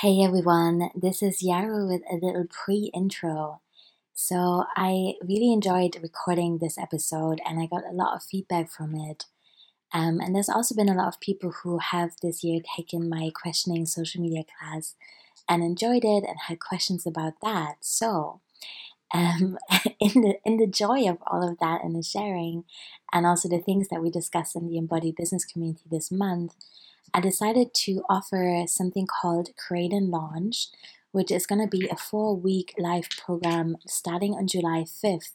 Hey everyone, this is Yarrow with a little pre intro. So, I really enjoyed recording this episode and I got a lot of feedback from it. Um, and there's also been a lot of people who have this year taken my questioning social media class and enjoyed it and had questions about that. So, um, in the in the joy of all of that and the sharing, and also the things that we discussed in the embodied business community this month, I decided to offer something called Create and Launch, which is going to be a four week live program starting on July 5th,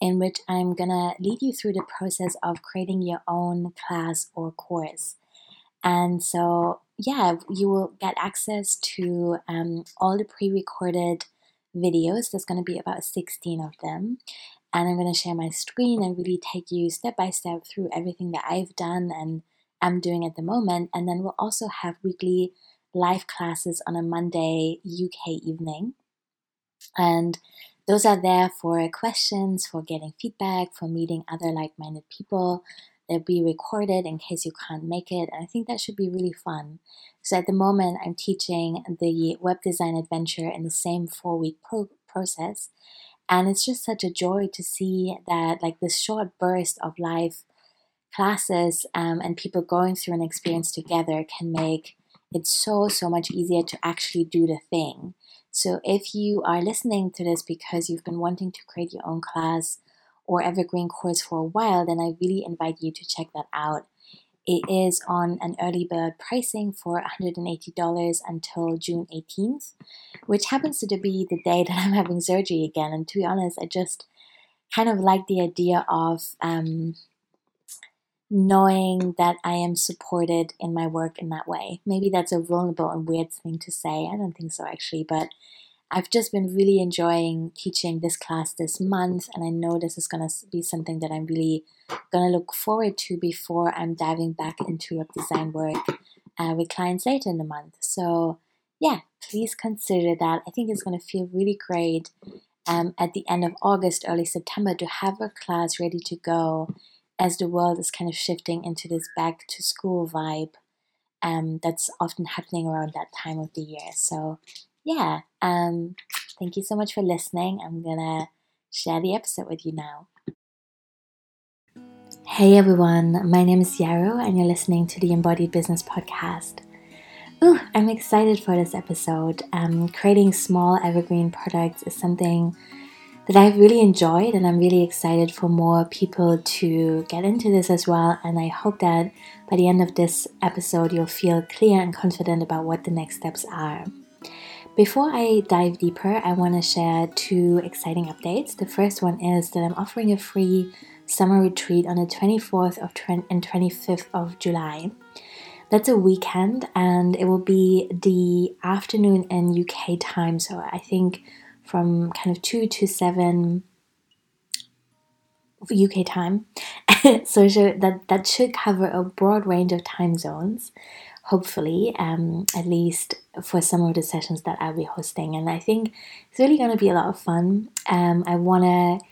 in which I'm going to lead you through the process of creating your own class or course. And so, yeah, you will get access to um, all the pre recorded videos. There's going to be about 16 of them. And I'm going to share my screen and really take you step by step through everything that I've done and am doing at the moment. And then we'll also have weekly live classes on a Monday UK evening. And those are there for questions, for getting feedback, for meeting other like minded people. They'll be recorded in case you can't make it. And I think that should be really fun. So at the moment, I'm teaching the web design adventure in the same four week pro- process. And it's just such a joy to see that, like, this short burst of live classes um, and people going through an experience together can make it so, so much easier to actually do the thing. So, if you are listening to this because you've been wanting to create your own class or evergreen course for a while, then I really invite you to check that out. It is on an early bird pricing for $180 until June 18th, which happens to be the day that I'm having surgery again. And to be honest, I just kind of like the idea of um, knowing that I am supported in my work in that way. Maybe that's a vulnerable and weird thing to say. I don't think so, actually, but I've just been really enjoying teaching this class this month, and I know this is going to be something that I'm really going to look forward to before I'm diving back into web design work uh, with clients later in the month. So, yeah, please consider that. I think it's going to feel really great um, at the end of August, early September to have a class ready to go as the world is kind of shifting into this back to school vibe um, that's often happening around that time of the year. So, yeah, um, thank you so much for listening. I'm gonna share the episode with you now. Hey everyone, my name is Yarrow, and you're listening to the Embodied Business Podcast. Ooh, I'm excited for this episode. Um, creating small evergreen products is something that I've really enjoyed, and I'm really excited for more people to get into this as well. And I hope that by the end of this episode, you'll feel clear and confident about what the next steps are. Before I dive deeper, I want to share two exciting updates. The first one is that I'm offering a free summer retreat on the 24th of and 25th of July. That's a weekend and it will be the afternoon in UK time, so I think from kind of 2 to 7 UK time. so that that should cover a broad range of time zones, hopefully, um, at least for some of the sessions that I'll be hosting. And I think it's really going to be a lot of fun. Um, I want to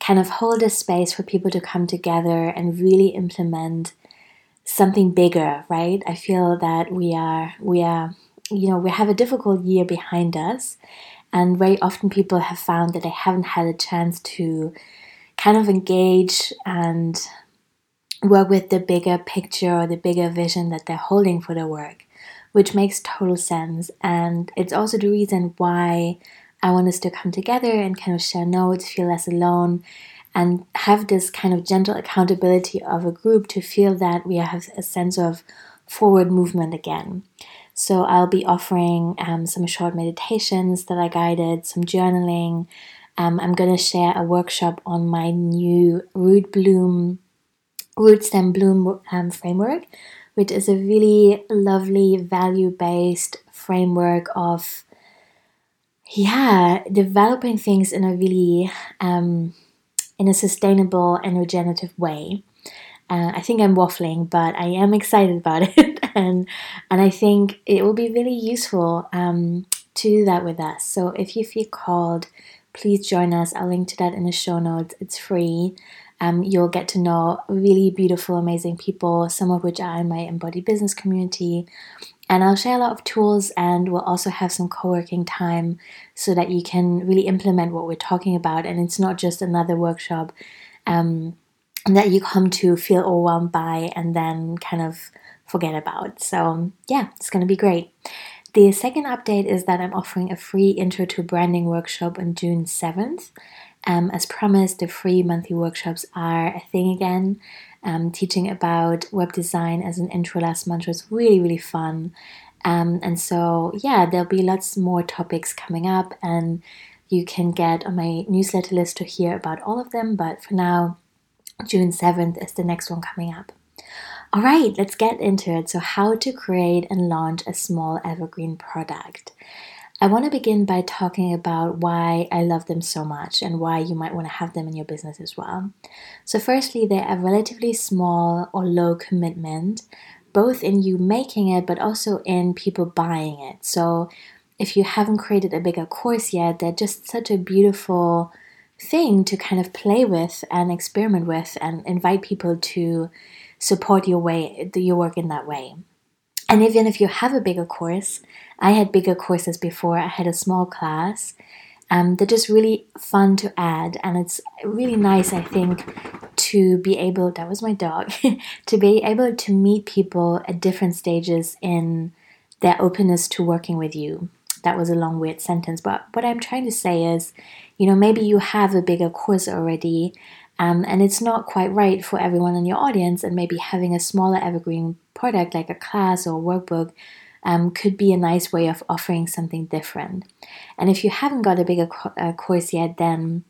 kind of hold a space for people to come together and really implement something bigger, right? I feel that we are we are you know we have a difficult year behind us and very often people have found that they haven't had a chance to kind of engage and work with the bigger picture or the bigger vision that they're holding for their work, which makes total sense. And it's also the reason why I want us to come together and kind of share notes, feel less alone, and have this kind of gentle accountability of a group to feel that we have a sense of forward movement again. So I'll be offering um, some short meditations that I guided, some journaling. Um, I'm going to share a workshop on my new root bloom, root stem bloom um, framework, which is a really lovely value based framework of yeah developing things in a really um, in a sustainable and regenerative way uh, I think I'm waffling, but I am excited about it, and and I think it will be really useful um, to do that with us. So if you feel called, please join us. I'll link to that in the show notes. It's free. Um, you'll get to know really beautiful, amazing people, some of which are in my embodied business community, And I'll share a lot of tools and we'll also have some co working time so that you can really implement what we're talking about. And it's not just another workshop um, that you come to feel overwhelmed by and then kind of forget about. So, yeah, it's going to be great. The second update is that I'm offering a free intro to branding workshop on June 7th. Um, as promised, the free monthly workshops are a thing again. Um, teaching about web design as an intro last month was really, really fun. Um, and so, yeah, there'll be lots more topics coming up, and you can get on my newsletter list to hear about all of them. But for now, June 7th is the next one coming up. All right, let's get into it. So, how to create and launch a small evergreen product. I want to begin by talking about why I love them so much and why you might want to have them in your business as well. So, firstly, they're a relatively small or low commitment, both in you making it but also in people buying it. So, if you haven't created a bigger course yet, they're just such a beautiful thing to kind of play with and experiment with and invite people to support your way your work in that way. And even if you have a bigger course, I had bigger courses before. I had a small class. Um, they're just really fun to add, and it's really nice, I think, to be able. That was my dog. to be able to meet people at different stages in their openness to working with you. That was a long, weird sentence, but what I'm trying to say is, you know, maybe you have a bigger course already, um, and it's not quite right for everyone in your audience, and maybe having a smaller evergreen product like a class or a workbook um, could be a nice way of offering something different. And if you haven't got a bigger co- uh, course yet, then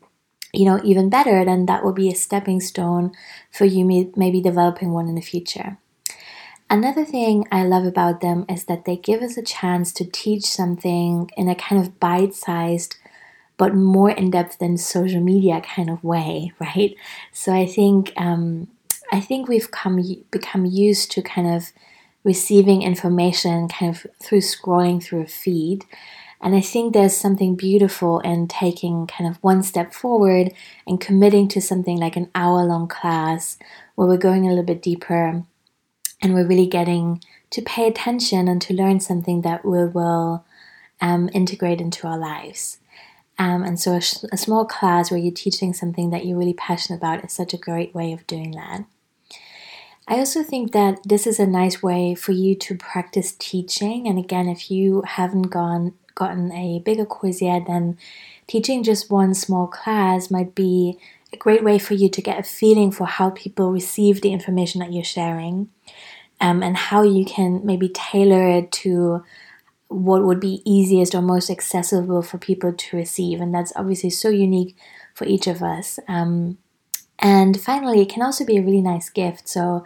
you know even better. Then that will be a stepping stone for you may- maybe developing one in the future. Another thing I love about them is that they give us a chance to teach something in a kind of bite sized but more in depth than social media kind of way, right? So I think um, I think we've come become used to kind of receiving information kind of through scrolling through a feed. And I think there's something beautiful in taking kind of one step forward and committing to something like an hour long class where we're going a little bit deeper and we're really getting to pay attention and to learn something that we will um, integrate into our lives. Um, and so, a, sh- a small class where you're teaching something that you're really passionate about is such a great way of doing that. I also think that this is a nice way for you to practice teaching. And again, if you haven't gone gotten a bigger course yet, then teaching just one small class might be a great way for you to get a feeling for how people receive the information that you're sharing, um, and how you can maybe tailor it to what would be easiest or most accessible for people to receive. And that's obviously so unique for each of us. Um, and finally, it can also be a really nice gift. So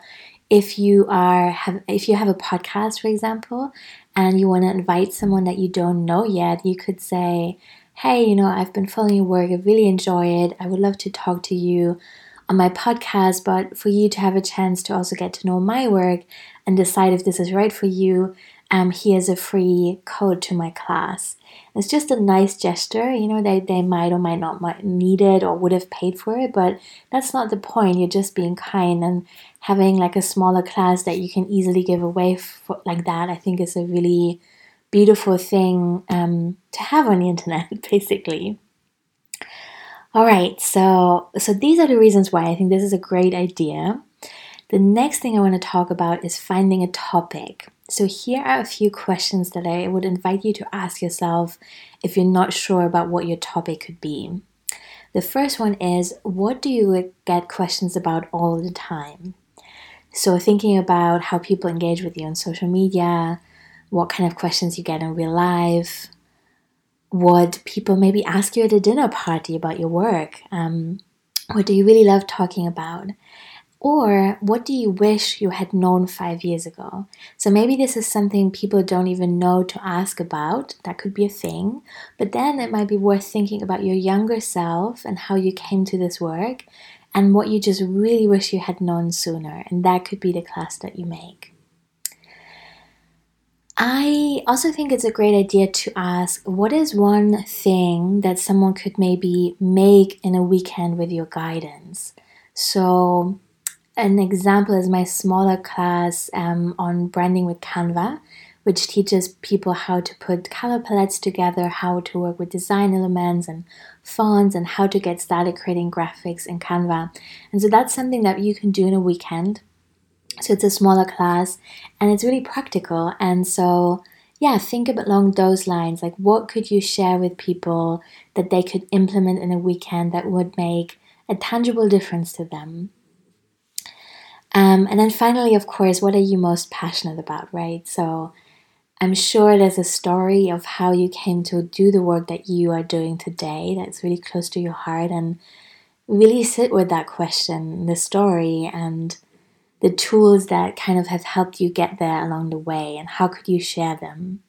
if you are have if you have a podcast, for example, and you want to invite someone that you don't know yet, you could say, Hey, you know, I've been following your work, I really enjoy it. I would love to talk to you on my podcast, but for you to have a chance to also get to know my work and decide if this is right for you, um, here's a free code to my class. It's just a nice gesture, you know, they, they might or might not need it or would have paid for it, but that's not the point. You're just being kind and having like a smaller class that you can easily give away for, like that, I think is a really beautiful thing um, to have on the internet, basically. All right, so so these are the reasons why I think this is a great idea. The next thing I want to talk about is finding a topic. So, here are a few questions that I would invite you to ask yourself if you're not sure about what your topic could be. The first one is What do you get questions about all the time? So, thinking about how people engage with you on social media, what kind of questions you get in real life, what people maybe ask you at a dinner party about your work. Um, what do you really love talking about? Or what do you wish you had known five years ago? So maybe this is something people don't even know to ask about. That could be a thing. But then it might be worth thinking about your younger self and how you came to this work and what you just really wish you had known sooner. And that could be the class that you make. I also think it's a great idea to ask what is one thing that someone could maybe make in a weekend with your guidance? So, an example is my smaller class um, on branding with Canva, which teaches people how to put color palettes together, how to work with design elements and fonts, and how to get started creating graphics in Canva. And so that's something that you can do in a weekend. So it's a smaller class and it's really practical. And so, yeah, think along those lines. Like, what could you share with people that they could implement in a weekend that would make a tangible difference to them? Um, and then finally, of course, what are you most passionate about, right? So I'm sure there's a story of how you came to do the work that you are doing today that's really close to your heart and really sit with that question, the story, and the tools that kind of have helped you get there along the way, and how could you share them?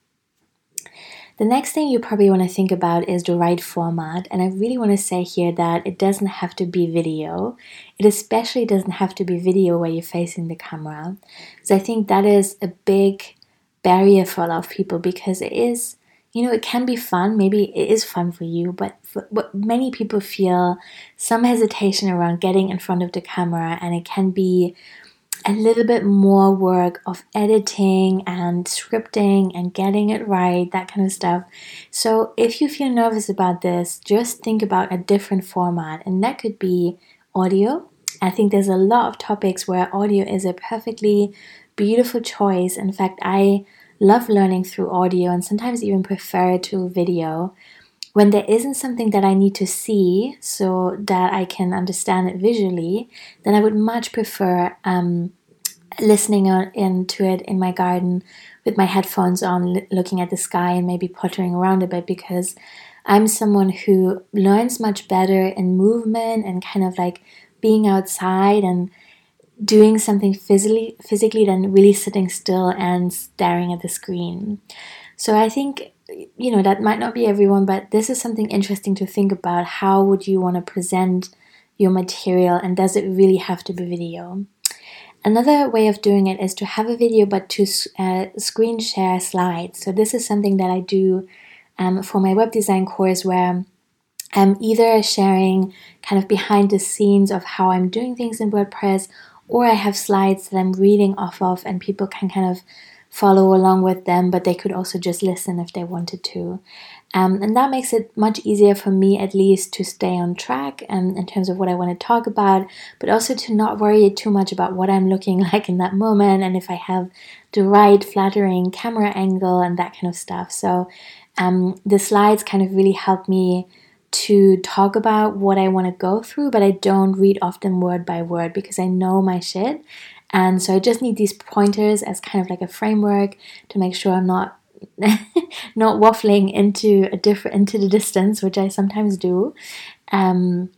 The next thing you probably want to think about is the right format, and I really want to say here that it doesn't have to be video. It especially doesn't have to be video where you're facing the camera. So I think that is a big barrier for a lot of people because it is, you know, it can be fun. Maybe it is fun for you, but what many people feel some hesitation around getting in front of the camera, and it can be a little bit more work of editing and scripting and getting it right, that kind of stuff. So, if you feel nervous about this, just think about a different format, and that could be audio. I think there's a lot of topics where audio is a perfectly beautiful choice. In fact, I love learning through audio and sometimes even prefer it to video when there isn't something that I need to see so that I can understand it visually, then I would much prefer um, listening into it in my garden with my headphones on, looking at the sky and maybe pottering around a bit because I'm someone who learns much better in movement and kind of like being outside and doing something physically physically than really sitting still and staring at the screen. So I think you know that might not be everyone but this is something interesting to think about. How would you want to present your material and does it really have to be video? Another way of doing it is to have a video but to uh, screen share slides. So this is something that i do um, for my web design course where i'm either sharing kind of behind the scenes of how i'm doing things in wordpress or i have slides that i'm reading off of and people can kind of follow along with them, but they could also just listen if they wanted to. Um, and that makes it much easier for me, at least, to stay on track um, in terms of what I want to talk about, but also to not worry too much about what I'm looking like in that moment and if I have the right flattering camera angle and that kind of stuff. So um, the slides kind of really help me to talk about what I want to go through, but I don't read often word by word because I know my shit and so I just need these pointers as kind of like a framework to make sure I'm not not waffling into a different into the distance, which I sometimes do. Um,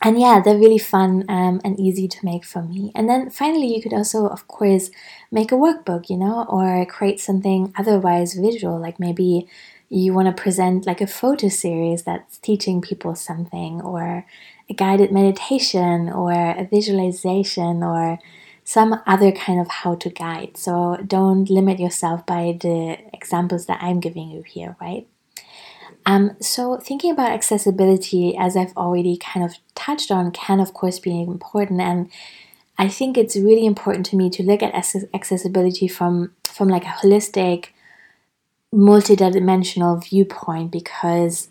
and yeah, they're really fun um, and easy to make for me. And then finally, you could also, of course, make a workbook, you know, or create something otherwise visual, like maybe you want to present like a photo series that's teaching people something, or a guided meditation, or a visualization, or some other kind of how to guide. So don't limit yourself by the examples that I'm giving you here, right? Um, so thinking about accessibility, as I've already kind of touched on, can of course be important, and I think it's really important to me to look at accessibility from from like a holistic, multidimensional viewpoint because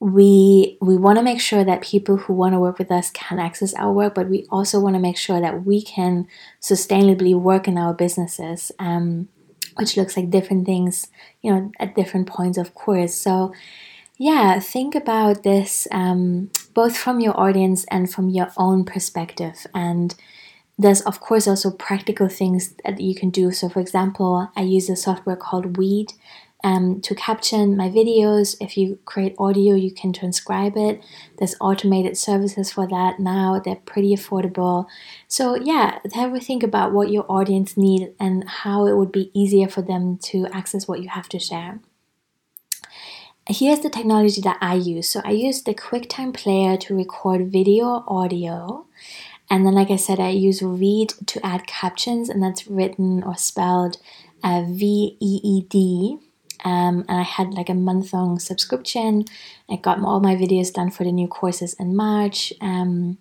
we we want to make sure that people who want to work with us can access our work, but we also want to make sure that we can sustainably work in our businesses, um, which looks like different things, you know, at different points, of course. So, yeah, think about this um, both from your audience and from your own perspective, and there's of course also practical things that you can do. So, for example, I use a software called VEED um, to caption my videos. If you create audio, you can transcribe it. There's automated services for that now. They're pretty affordable. So yeah, have a think about what your audience need and how it would be easier for them to access what you have to share. Here's the technology that I use. So I use the QuickTime Player to record video, audio. And then, like I said, I use VEED to add captions, and that's written or spelled uh, V E E D. Um, and I had like a month long subscription. I got all my videos done for the new courses in March. Um,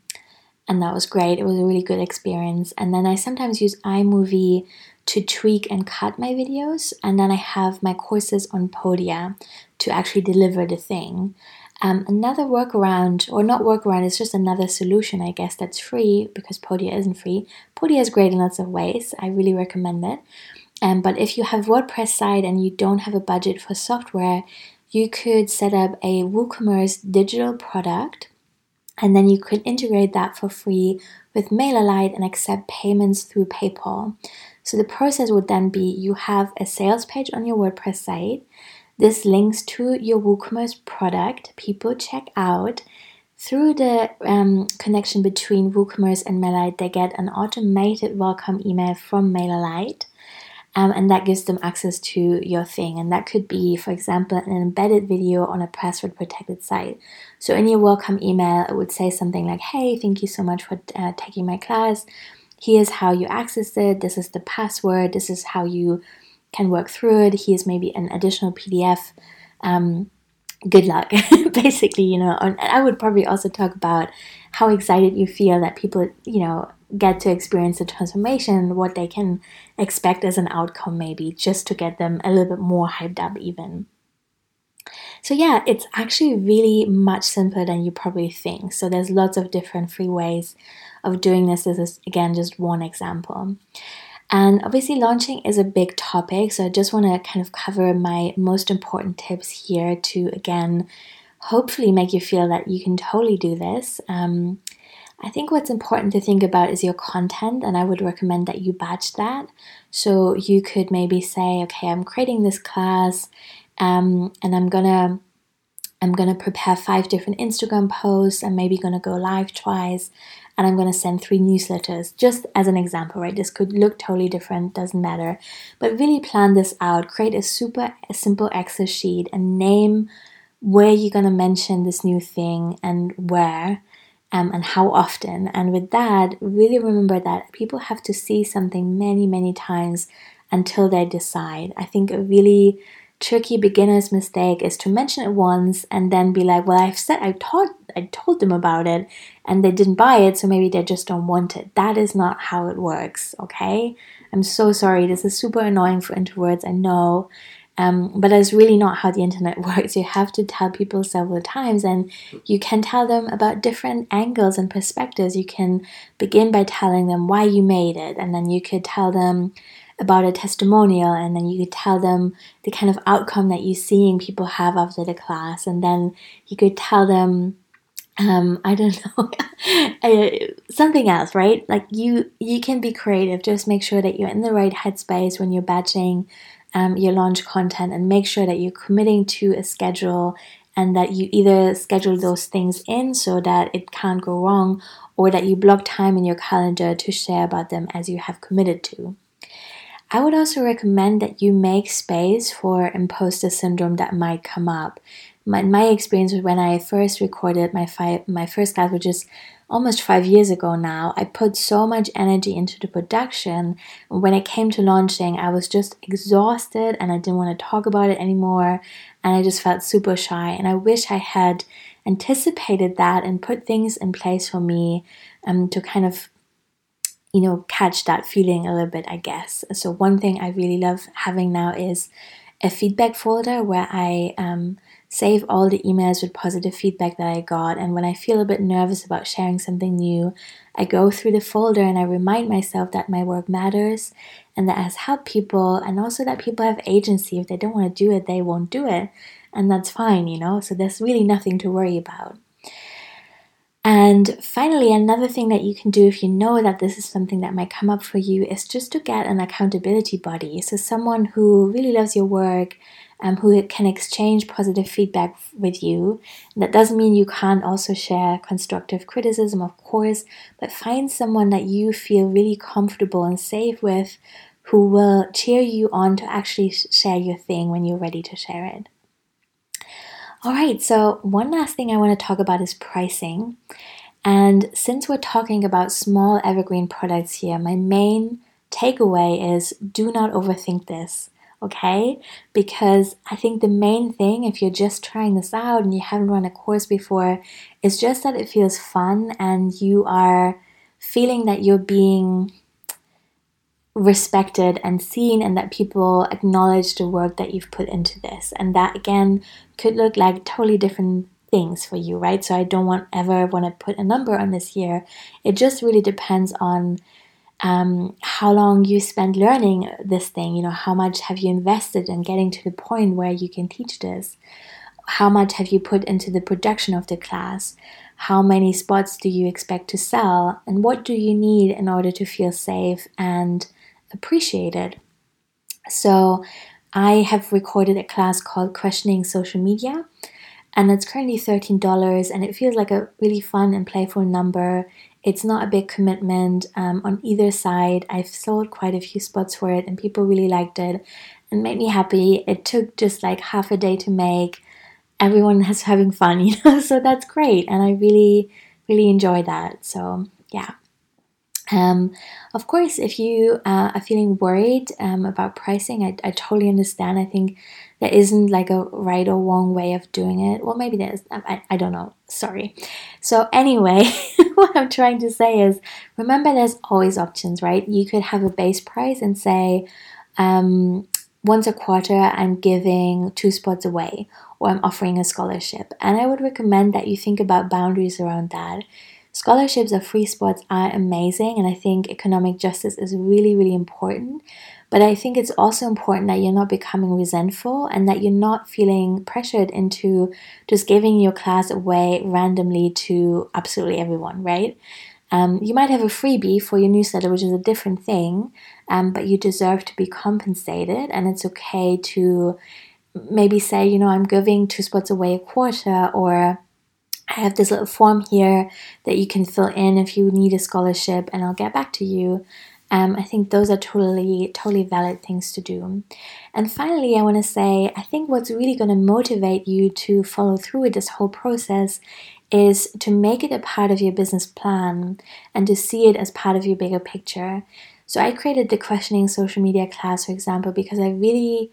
and that was great. It was a really good experience. And then I sometimes use iMovie to tweak and cut my videos, and then I have my courses on Podia to actually deliver the thing. Um, another workaround, or not workaround, it's just another solution, I guess, that's free because Podia isn't free. Podia is great in lots of ways. I really recommend it. Um, but if you have WordPress site and you don't have a budget for software, you could set up a WooCommerce digital product and then you could integrate that for free with MailerLite and accept payments through PayPal. So the process would then be you have a sales page on your WordPress site. This links to your WooCommerce product. People check out. Through the um, connection between WooCommerce and MailerLite, they get an automated welcome email from MailerLite um, and that gives them access to your thing. And that could be, for example, an embedded video on a password protected site. So in your welcome email, it would say something like, Hey, thank you so much for uh, taking my class. Here's how you access it. This is the password. This is how you can work through it. Here's maybe an additional PDF. Um, good luck, basically, you know. And I would probably also talk about how excited you feel that people, you know, get to experience the transformation, what they can expect as an outcome, maybe just to get them a little bit more hyped up, even. So, yeah, it's actually really much simpler than you probably think. So, there's lots of different free ways of doing this. This is, again, just one example. And obviously, launching is a big topic. So, I just want to kind of cover my most important tips here to, again, hopefully make you feel that you can totally do this. Um, I think what's important to think about is your content, and I would recommend that you batch that. So you could maybe say, okay, I'm creating this class, um, and I'm gonna I'm gonna prepare five different Instagram posts. I'm maybe gonna go live twice, and I'm gonna send three newsletters. Just as an example, right? This could look totally different, doesn't matter. But really plan this out. Create a super simple Excel sheet and name where you're gonna mention this new thing and where um, and how often. And with that, really remember that people have to see something many, many times until they decide. I think a really tricky beginner's mistake is to mention it once and then be like, well, I've said, I taught, I told them about it and they didn't buy it, so maybe they just don't want it. That is not how it works, okay? I'm so sorry. This is super annoying for introverts, I know. Um, but that's really not how the internet works. You have to tell people several times, and you can tell them about different angles and perspectives. You can begin by telling them why you made it, and then you could tell them about a testimonial, and then you could tell them the kind of outcome that you're seeing people have after the class, and then you could tell them um i don't know uh, something else right like you you can be creative just make sure that you're in the right headspace when you're batching um, your launch content and make sure that you're committing to a schedule and that you either schedule those things in so that it can't go wrong or that you block time in your calendar to share about them as you have committed to. I would also recommend that you make space for imposter syndrome that might come up. My, my experience was when I first recorded my, fi- my first class, which is almost five years ago now, I put so much energy into the production. When it came to launching, I was just exhausted and I didn't want to talk about it anymore. And I just felt super shy. And I wish I had anticipated that and put things in place for me um, to kind of you know catch that feeling a little bit i guess so one thing i really love having now is a feedback folder where i um, save all the emails with positive feedback that I got. And when I feel a bit nervous about sharing something new, I go through the folder and I remind myself that my work matters and that has helped people, and also that people have agency. If they don't want to do it, they won't do it. And that's fine, you know? So there's really nothing to worry about. And finally, another thing that you can do if you know that this is something that might come up for you is just to get an accountability buddy. So, someone who really loves your work um, who can exchange positive feedback with you. That doesn't mean you can't also share constructive criticism, of course, but find someone that you feel really comfortable and safe with who will cheer you on to actually share your thing when you're ready to share it. All right, so one last thing I want to talk about is pricing. And since we're talking about small evergreen products here, my main takeaway is do not overthink this okay? Because I think the main thing, if you're just trying this out and you haven't run a course before, is just that it feels fun and you are feeling that you're being respected and seen and that people acknowledge the work that you've put into this. And that again could look like totally different things for you right? So i don't want ever want to put a number on this year it just really depends on um, how long you spend learning this thing. You know how much have you invested in getting to the point where you can teach this? How much have you put into the production of the class? How many spots do you expect to sell? And what do you need in order to feel safe and appreciated. So, I have recorded a class called Questioning Social Media, and it's currently $13, and it feels like a really fun and playful number. It's not a big commitment um, on either side. I've sold quite a few spots for it, and people really liked it and made me happy. It took just like half a day to make. Everyone is having fun, you know, so that's great, and I really, really enjoy that. So, yeah. Um, of course, if you uh, are feeling worried um, about pricing, I, I totally understand. I think there isn't like a right or wrong way of doing it. Well, maybe there is. I, I don't know. Sorry. So, anyway, what I'm trying to say is remember there's always options, right? You could have a base price and say, um, once a quarter, I'm giving two spots away or I'm offering a scholarship. And I would recommend that you think about boundaries around that Scholarships or free spots are amazing, and I think economic justice is really, really important. But I think it's also important that you're not becoming resentful and that you're not feeling pressured into just giving your class away randomly to absolutely everyone, right? Um, you might have a freebie for your newsletter, which is a different thing, um, but you deserve to be compensated, and it's okay to maybe say, you know, I'm giving two spots away a quarter, or I have this little form here that you can fill in if you need a scholarship, and I'll get back to you. Um, I think those are totally, totally valid things to do. And finally, I want to say I think what's really going to motivate you to follow through with this whole process is to make it a part of your business plan and to see it as part of your bigger picture. So, I created the questioning social media class, for example, because I really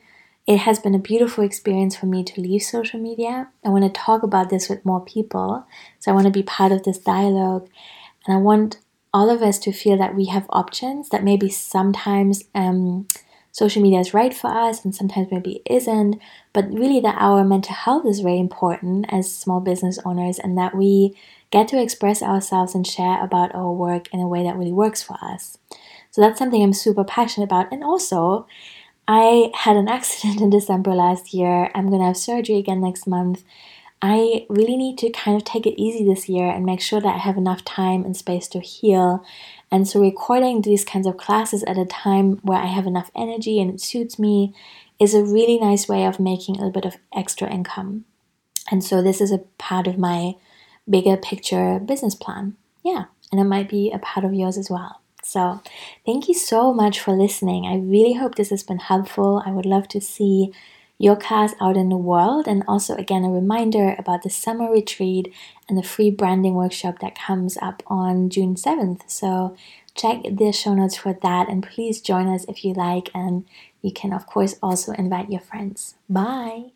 it has been a beautiful experience for me to leave social media. I want to talk about this with more people. So I want to be part of this dialogue. And I want all of us to feel that we have options, that maybe sometimes um, social media is right for us and sometimes maybe it isn't, but really that our mental health is very important as small business owners and that we get to express ourselves and share about our work in a way that really works for us. So that's something I'm super passionate about. And also, I had an accident in December last year. I'm going to have surgery again next month. I really need to kind of take it easy this year and make sure that I have enough time and space to heal. And so, recording these kinds of classes at a time where I have enough energy and it suits me is a really nice way of making a little bit of extra income. And so, this is a part of my bigger picture business plan. Yeah, and it might be a part of yours as well. So, thank you so much for listening. I really hope this has been helpful. I would love to see your class out in the world. And also, again, a reminder about the summer retreat and the free branding workshop that comes up on June 7th. So, check the show notes for that. And please join us if you like. And you can, of course, also invite your friends. Bye.